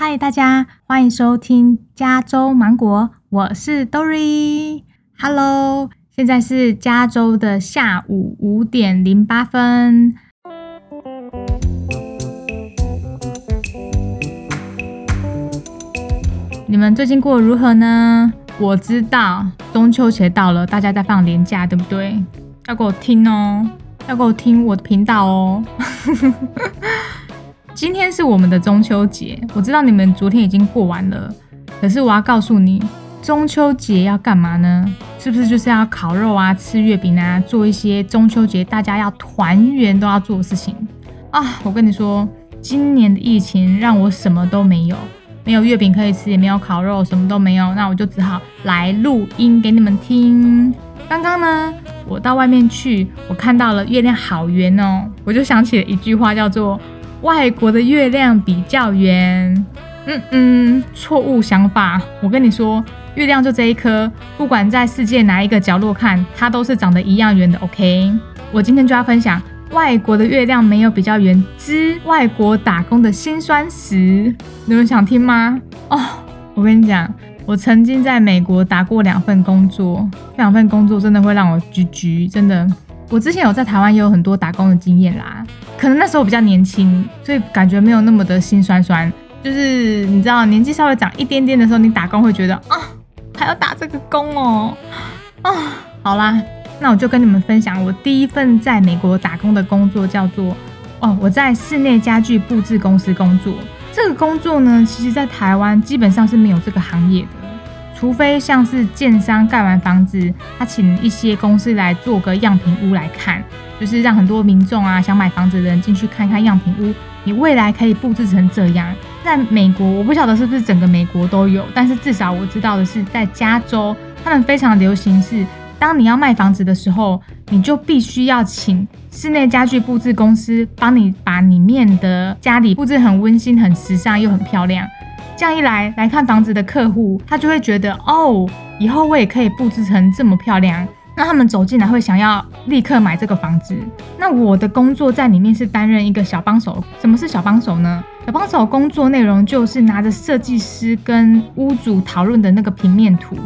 嗨，大家欢迎收听加州芒果，我是 Dory。Hello，现在是加州的下午五点零八分。你们最近过得如何呢？我知道中秋节到了，大家在放年假，对不对？要给我听哦，要给我听我的频道哦。今天是我们的中秋节，我知道你们昨天已经过完了，可是我要告诉你，中秋节要干嘛呢？是不是就是要烤肉啊、吃月饼啊，做一些中秋节大家要团圆都要做的事情啊？我跟你说，今年的疫情让我什么都没有。没有月饼可以吃，也没有烤肉，什么都没有，那我就只好来录音给你们听。刚刚呢，我到外面去，我看到了月亮好圆哦，我就想起了一句话，叫做“外国的月亮比较圆”。嗯嗯，错误想法。我跟你说，月亮就这一颗，不管在世界哪一个角落看，它都是长得一样圆的。OK，我今天就要分享。外国的月亮没有比较圆之外国打工的辛酸史，你们想听吗？哦，我跟你讲，我曾经在美国打过两份工作，两份工作真的会让我焗焗，真的。我之前有在台湾也有很多打工的经验啦，可能那时候比较年轻，所以感觉没有那么的心酸酸。就是你知道，年纪稍微长一点点的时候，你打工会觉得啊，还要打这个工哦，啊，好啦。那我就跟你们分享我第一份在美国打工的工作，叫做哦，我在室内家具布置公司工作。这个工作呢，其实在台湾基本上是没有这个行业的，除非像是建商盖完房子，他请一些公司来做个样品屋来看，就是让很多民众啊想买房子的人进去看看样品屋，你未来可以布置成这样。在美国，我不晓得是不是整个美国都有，但是至少我知道的是，在加州，他们非常流行是。当你要卖房子的时候，你就必须要请室内家具布置公司帮你把里面的家里布置很温馨、很时尚又很漂亮。这样一来，来看房子的客户他就会觉得，哦，以后我也可以布置成这么漂亮。那他们走进来会想要立刻买这个房子。那我的工作在里面是担任一个小帮手。什么是小帮手呢？小帮手工作内容就是拿着设计师跟屋主讨论的那个平面图。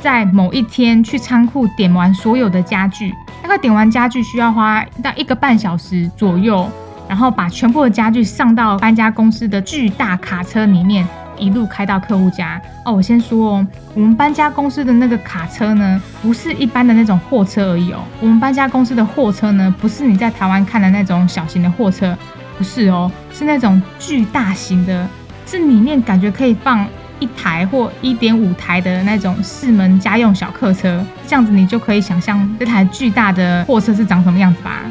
在某一天去仓库点完所有的家具，大概点完家具需要花到一个半小时左右，然后把全部的家具上到搬家公司的巨大卡车里面，一路开到客户家。哦，我先说哦，我们搬家公司的那个卡车呢，不是一般的那种货车而已哦。我们搬家公司的货车呢，不是你在台湾看的那种小型的货车，不是哦，是那种巨大型的，是里面感觉可以放。一台或一点五台的那种四门家用小客车，这样子你就可以想象这台巨大的货车是长什么样子吧。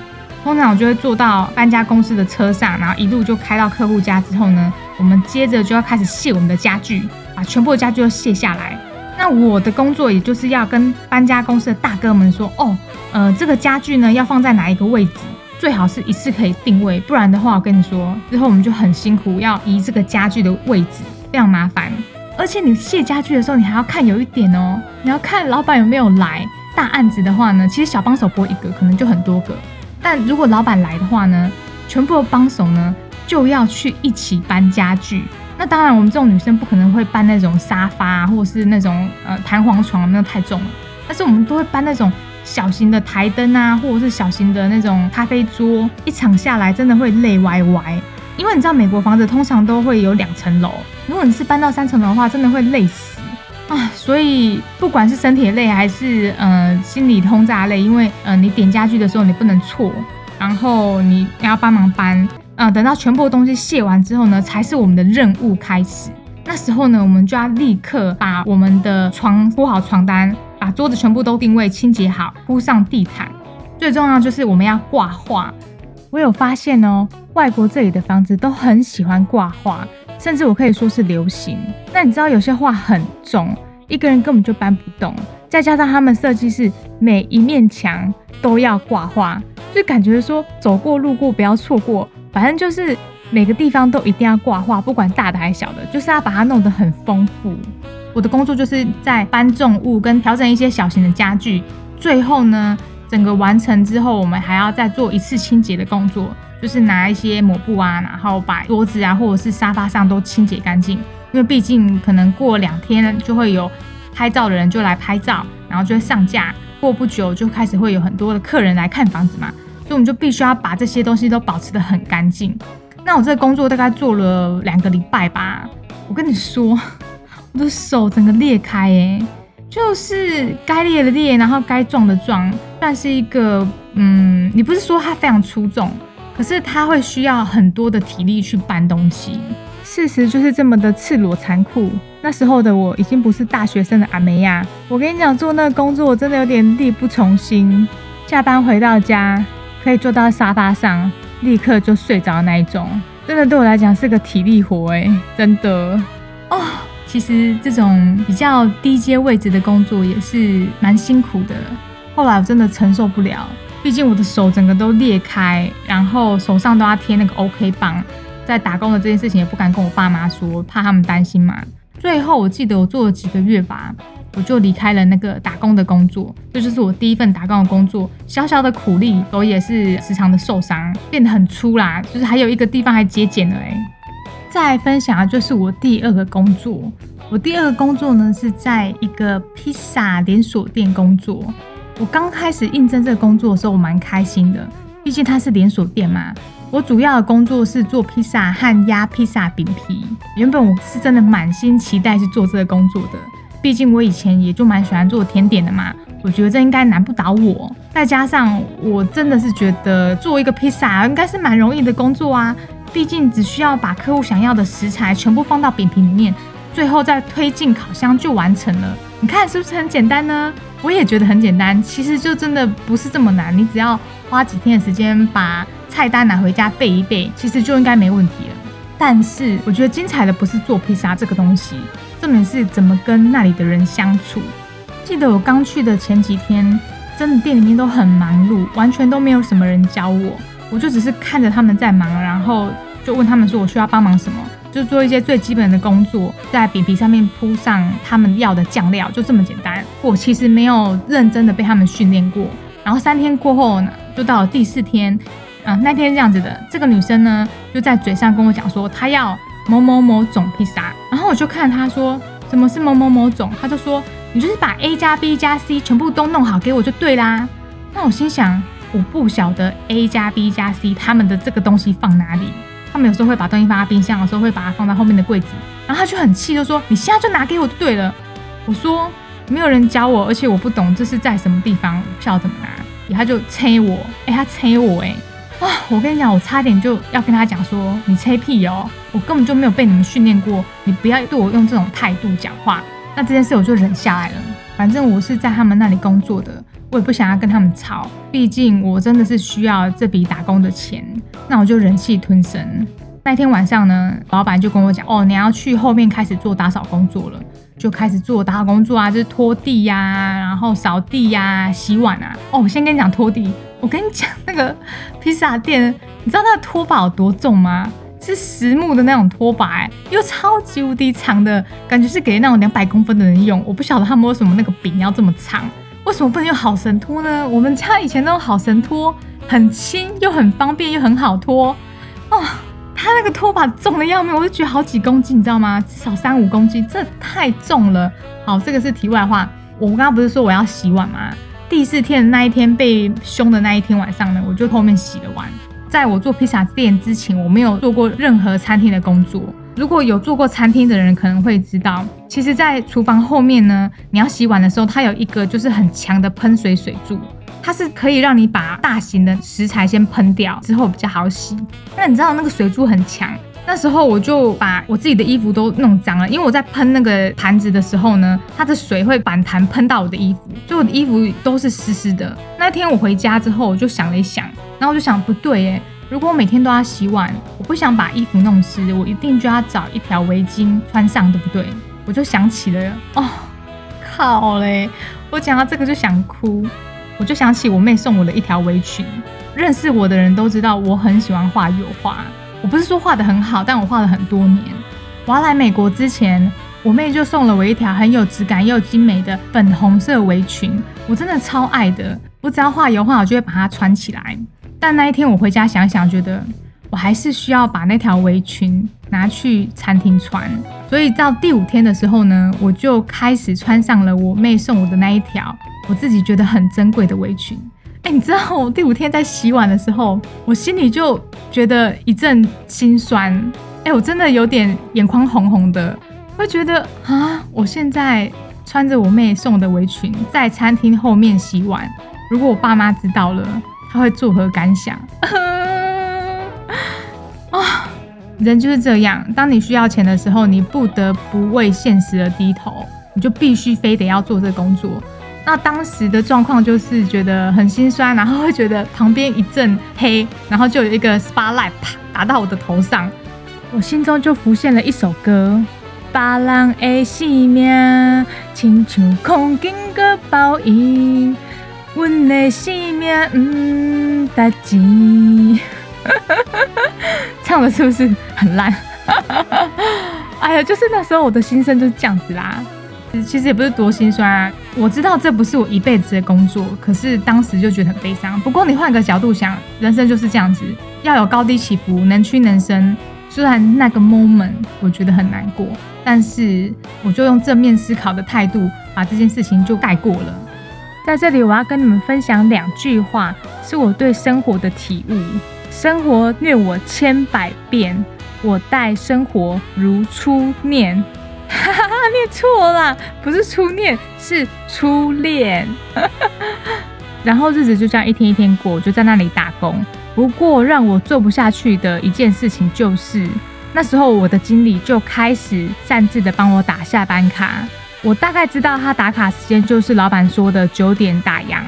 通常我就会坐到搬家公司的车上，然后一路就开到客户家之后呢，我们接着就要开始卸我们的家具，把全部的家具都卸下来。那我的工作也就是要跟搬家公司的大哥们说，哦，呃，这个家具呢要放在哪一个位置，最好是一次可以定位，不然的话，我跟你说，之后我们就很辛苦，要移这个家具的位置，非常麻烦。而且你卸家具的时候，你还要看有一点哦，你要看老板有没有来。大案子的话呢，其实小帮手不会一个，可能就很多个。但如果老板来的话呢，全部的帮手呢就要去一起搬家具。那当然，我们这种女生不可能会搬那种沙发啊或者是那种呃弹簧床，那太重了。但是我们都会搬那种小型的台灯啊，或者是小型的那种咖啡桌。一场下来真的会累歪歪。因为你知道美国房子通常都会有两层楼，如果你是搬到三层楼的话，真的会累死啊！所以不管是身体累还是呃心理轰炸累，因为呃你点家具的时候你不能错，然后你要帮忙搬，嗯，等到全部东西卸完之后呢，才是我们的任务开始。那时候呢，我们就要立刻把我们的床铺好床单，把桌子全部都定位清洁好，铺上地毯，最重要就是我们要挂画。我有发现哦，外国这里的房子都很喜欢挂画，甚至我可以说是流行。那你知道有些画很重，一个人根本就搬不动，再加上他们设计是每一面墙都要挂画，就感觉说走过路过不要错过，反正就是每个地方都一定要挂画，不管大的还是小的，就是要把它弄得很丰富。我的工作就是在搬重物跟调整一些小型的家具，最后呢。整个完成之后，我们还要再做一次清洁的工作。就是拿一些抹布啊，然后把桌子啊或者是沙发上都清洁干净。因为毕竟可能过两天就会有拍照的人就来拍照，然后就会上架。过不久就开始会有很多的客人来看房子嘛，所以我们就必须要把这些东西都保持得很干净。那我这个工作大概做了两个礼拜吧，我跟你说，我的手整个裂开哎，就是该裂的裂，然后该撞的撞，算是一个嗯，你不是说它非常出众，可是它会需要很多的体力去搬东西。事实就是这么的赤裸残酷。那时候的我已经不是大学生的阿梅亚，我跟你讲，做那个工作我真的有点力不从心。下班回到家，可以坐到沙发上，立刻就睡着那一种，真的对我来讲是个体力活哎，真的哦。其实这种比较低阶位置的工作也是蛮辛苦的。后来我真的承受不了，毕竟我的手整个都裂开，然后手上都要贴那个 OK 棒。在打工的这件事情也不敢跟我爸妈说，怕他们担心嘛。最后我记得我做了几个月吧，我就离开了那个打工的工作，这就是我第一份打工的工作。小小的苦力，手也是时常的受伤，变得很粗啦，就是还有一个地方还节俭了哎。再分享的就是我第二个工作，我第二个工作呢是在一个披萨连锁店工作。我刚开始应征这个工作的时候，我蛮开心的，毕竟它是连锁店嘛。我主要的工作是做披萨和压披萨饼皮。原本我是真的满心期待去做这个工作的，毕竟我以前也就蛮喜欢做甜点的嘛。我觉得这应该难不倒我。再加上我真的是觉得做一个披萨应该是蛮容易的工作啊，毕竟只需要把客户想要的食材全部放到饼皮里面，最后再推进烤箱就完成了。你看是不是很简单呢？我也觉得很简单，其实就真的不是这么难，你只要花几天的时间把。菜单拿回家背一背，其实就应该没问题了。但是我觉得精彩的不是做披萨这个东西，重点是怎么跟那里的人相处。记得我刚去的前几天，真的店里面都很忙碌，完全都没有什么人教我，我就只是看着他们在忙，然后就问他们说我需要帮忙什么，就做一些最基本的工作，在饼皮上面铺上他们要的酱料，就这么简单。我其实没有认真的被他们训练过。然后三天过后呢，就到了第四天。啊，那天这样子的，这个女生呢就在嘴上跟我讲说她要某某某种披萨，然后我就看他说什么是某某某种，他就说你就是把 A 加 B 加 C 全部都弄好给我就对啦。那我心想我不晓得 A 加 B 加 C 他们的这个东西放哪里，他们有时候会把东西放在冰箱，有时候会把它放在后面的柜子，然后他就很气，就说你现在就拿给我就对了。我说没有人教我，而且我不懂这是在什么地方，不晓得怎么拿，他就催我，哎，他催我，哎。啊！我跟你讲，我差点就要跟他讲说，你吹屁哦！我根本就没有被你们训练过，你不要对我用这种态度讲话。那这件事我就忍下来了。反正我是在他们那里工作的，我也不想要跟他们吵，毕竟我真的是需要这笔打工的钱。那我就忍气吞声。那天晚上呢，老板就跟我讲，哦，你要去后面开始做打扫工作了，就开始做打扫工作啊，就是拖地呀，然后扫地呀，洗碗啊。哦，我先跟你讲拖地。我跟你讲，那个 披萨店，你知道那个拖把有多重吗？是实木的那种拖把，哎，又超级无敌长的，感觉是给那种两百公分的人用。我不晓得他们为什么那个柄要这么长，为什么不能用好神拖呢？我们家以前那种好神拖，很轻又很方便又很好拖。哦，他那个拖把重的要命，我就觉得好几公斤，你知道吗？至少三五公斤，这太重了。好，这个是题外话。我刚刚不是说我要洗碗吗？第四天的那一天被凶的那一天晚上呢，我就后面洗了碗。在我做披萨店之前，我没有做过任何餐厅的工作。如果有做过餐厅的人，可能会知道，其实，在厨房后面呢，你要洗碗的时候，它有一个就是很强的喷水水柱，它是可以让你把大型的食材先喷掉，之后比较好洗。那你知道那个水柱很强。那时候我就把我自己的衣服都弄脏了，因为我在喷那个盘子的时候呢，它的水会反弹喷到我的衣服，所以我的衣服都是湿湿的。那天我回家之后，我就想了一想，然后我就想不对哎，如果我每天都要洗碗，我不想把衣服弄湿，我一定就要找一条围巾穿上，对不对？我就想起了哦，靠嘞！我讲到这个就想哭，我就想起我妹送我的一条围裙。认识我的人都知道，我很喜欢画油画。我不是说画的很好，但我画了很多年。我要来美国之前，我妹就送了我一条很有质感又精美的粉红色围裙，我真的超爱的。我只要画油画，我就会把它穿起来。但那一天我回家想想，觉得我还是需要把那条围裙拿去餐厅穿。所以到第五天的时候呢，我就开始穿上了我妹送我的那一条我自己觉得很珍贵的围裙。哎，你知道我第五天在洗碗的时候，我心里就觉得一阵心酸。哎，我真的有点眼眶红红的，会觉得啊，我现在穿着我妹送的围裙在餐厅后面洗碗，如果我爸妈知道了，他会作何感想？啊，人就是这样，当你需要钱的时候，你不得不为现实而低头，你就必须非得要做这工作。那当时的状况就是觉得很心酸，然后会觉得旁边一阵黑，然后就有一个 spotlight 啪打到我的头上，我心中就浮现了一首歌：别人的生命亲像空境个报应，阮的生命唔值钱。唱的是不是很烂？哎呀，就是那时候我的心声就是这样子啦。其实也不是多心酸，我知道这不是我一辈子的工作，可是当时就觉得很悲伤。不过你换个角度想，人生就是这样子，要有高低起伏，能屈能伸。虽然那个 moment 我觉得很难过，但是我就用正面思考的态度，把这件事情就盖过了。在这里，我要跟你们分享两句话，是我对生活的体悟。生活虐我千百遍，我待生活如初念。哈哈，念错了，不是初恋，是初恋。然后日子就这样一天一天过，就在那里打工。不过让我做不下去的一件事情就是，那时候我的经理就开始擅自的帮我打下班卡。我大概知道他打卡时间就是老板说的九点打烊，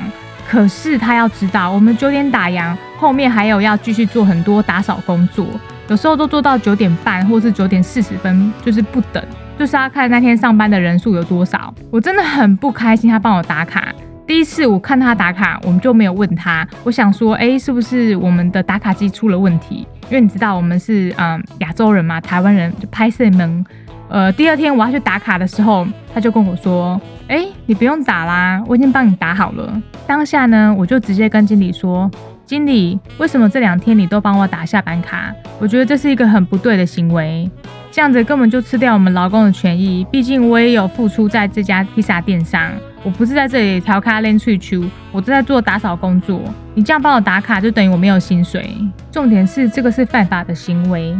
可是他要知道，我们九点打烊后面还有要继续做很多打扫工作，有时候都做到九点半或是九点四十分，就是不等。就是要看那天上班的人数有多少，我真的很不开心。他帮我打卡，第一次我看他打卡，我们就没有问他。我想说，哎，是不是我们的打卡机出了问题？因为你知道我们是嗯亚洲人嘛，台湾人就拍摄门。呃，第二天我要去打卡的时候，他就跟我说，哎，你不用打啦，我已经帮你打好了。当下呢，我就直接跟经理说，经理，为什么这两天你都帮我打下班卡？我觉得这是一个很不对的行为。这样子根本就吃掉我们劳工的权益，毕竟我也有付出在这家披萨店上，我不是在这里调咖练脆球，我都在做打扫工作。你这样帮我打卡，就等于我没有薪水。重点是这个是犯法的行为。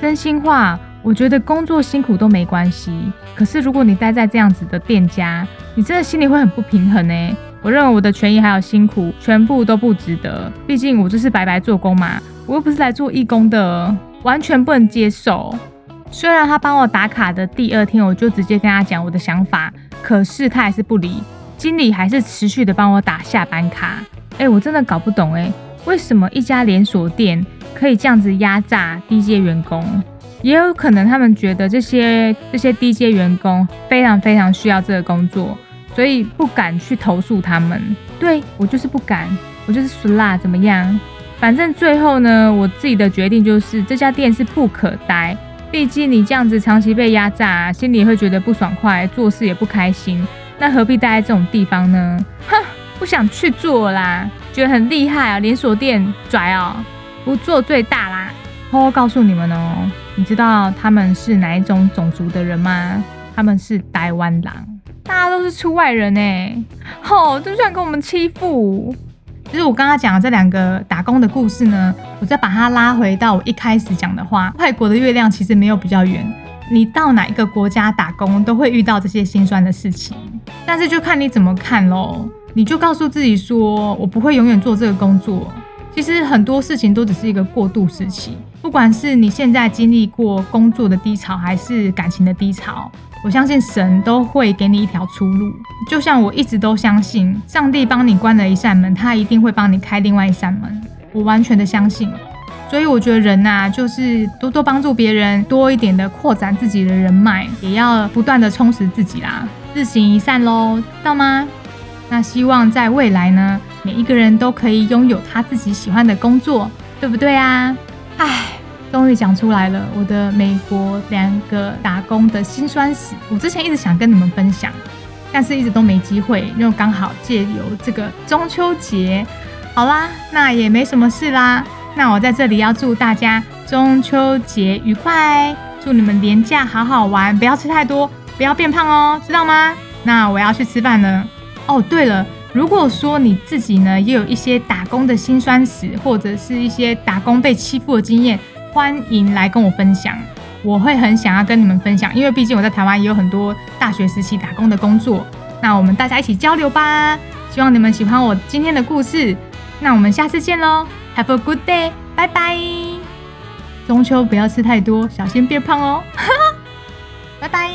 真心话，我觉得工作辛苦都没关系，可是如果你待在这样子的店家，你真的心里会很不平衡呢。我认为我的权益还有辛苦，全部都不值得。毕竟我就是白白做工嘛，我又不是来做义工的，完全不能接受。虽然他帮我打卡的第二天，我就直接跟他讲我的想法，可是他还是不理。经理还是持续的帮我打下班卡。哎，我真的搞不懂哎，为什么一家连锁店可以这样子压榨低阶员工？也有可能他们觉得这些这些低阶员工非常非常需要这个工作，所以不敢去投诉他们。对我就是不敢，我就是俗辣，怎么样？反正最后呢，我自己的决定就是这家店是不可待。毕竟你这样子长期被压榨，心里会觉得不爽快，做事也不开心。那何必待在这种地方呢？哼，不想去做啦，觉得很厉害啊，连锁店拽哦，不做最大啦。偷偷告诉你们哦，你知道他们是哪一种种族的人吗？他们是台湾狼，大家都是出外人哎，吼，就想跟我们欺负。其实我刚刚讲的这两个打工的故事呢，我再把它拉回到我一开始讲的话，外国的月亮其实没有比较圆，你到哪一个国家打工都会遇到这些心酸的事情，但是就看你怎么看喽。你就告诉自己说，我不会永远做这个工作。其实很多事情都只是一个过渡时期，不管是你现在经历过工作的低潮，还是感情的低潮。我相信神都会给你一条出路，就像我一直都相信，上帝帮你关了一扇门，他一定会帮你开另外一扇门。我完全的相信，所以我觉得人呐，就是多多帮助别人，多一点的扩展自己的人脉，也要不断的充实自己啦。日行一善喽，知道吗？那希望在未来呢，每一个人都可以拥有他自己喜欢的工作，对不对啊？唉。终于讲出来了，我的美国两个打工的辛酸史。我之前一直想跟你们分享，但是一直都没机会，因为刚好借由这个中秋节，好啦，那也没什么事啦。那我在这里要祝大家中秋节愉快，祝你们年假好好玩，不要吃太多，不要变胖哦，知道吗？那我要去吃饭了。哦，对了，如果说你自己呢也有一些打工的辛酸史，或者是一些打工被欺负的经验，欢迎来跟我分享。我会很想要跟你们分享，因为毕竟我在台湾也有很多大学时期打工的工作。那我们大家一起交流吧。希望你们喜欢我今天的故事。那我们下次见喽，Have a good day，拜拜。中秋不要吃太多，小心变胖哦。拜拜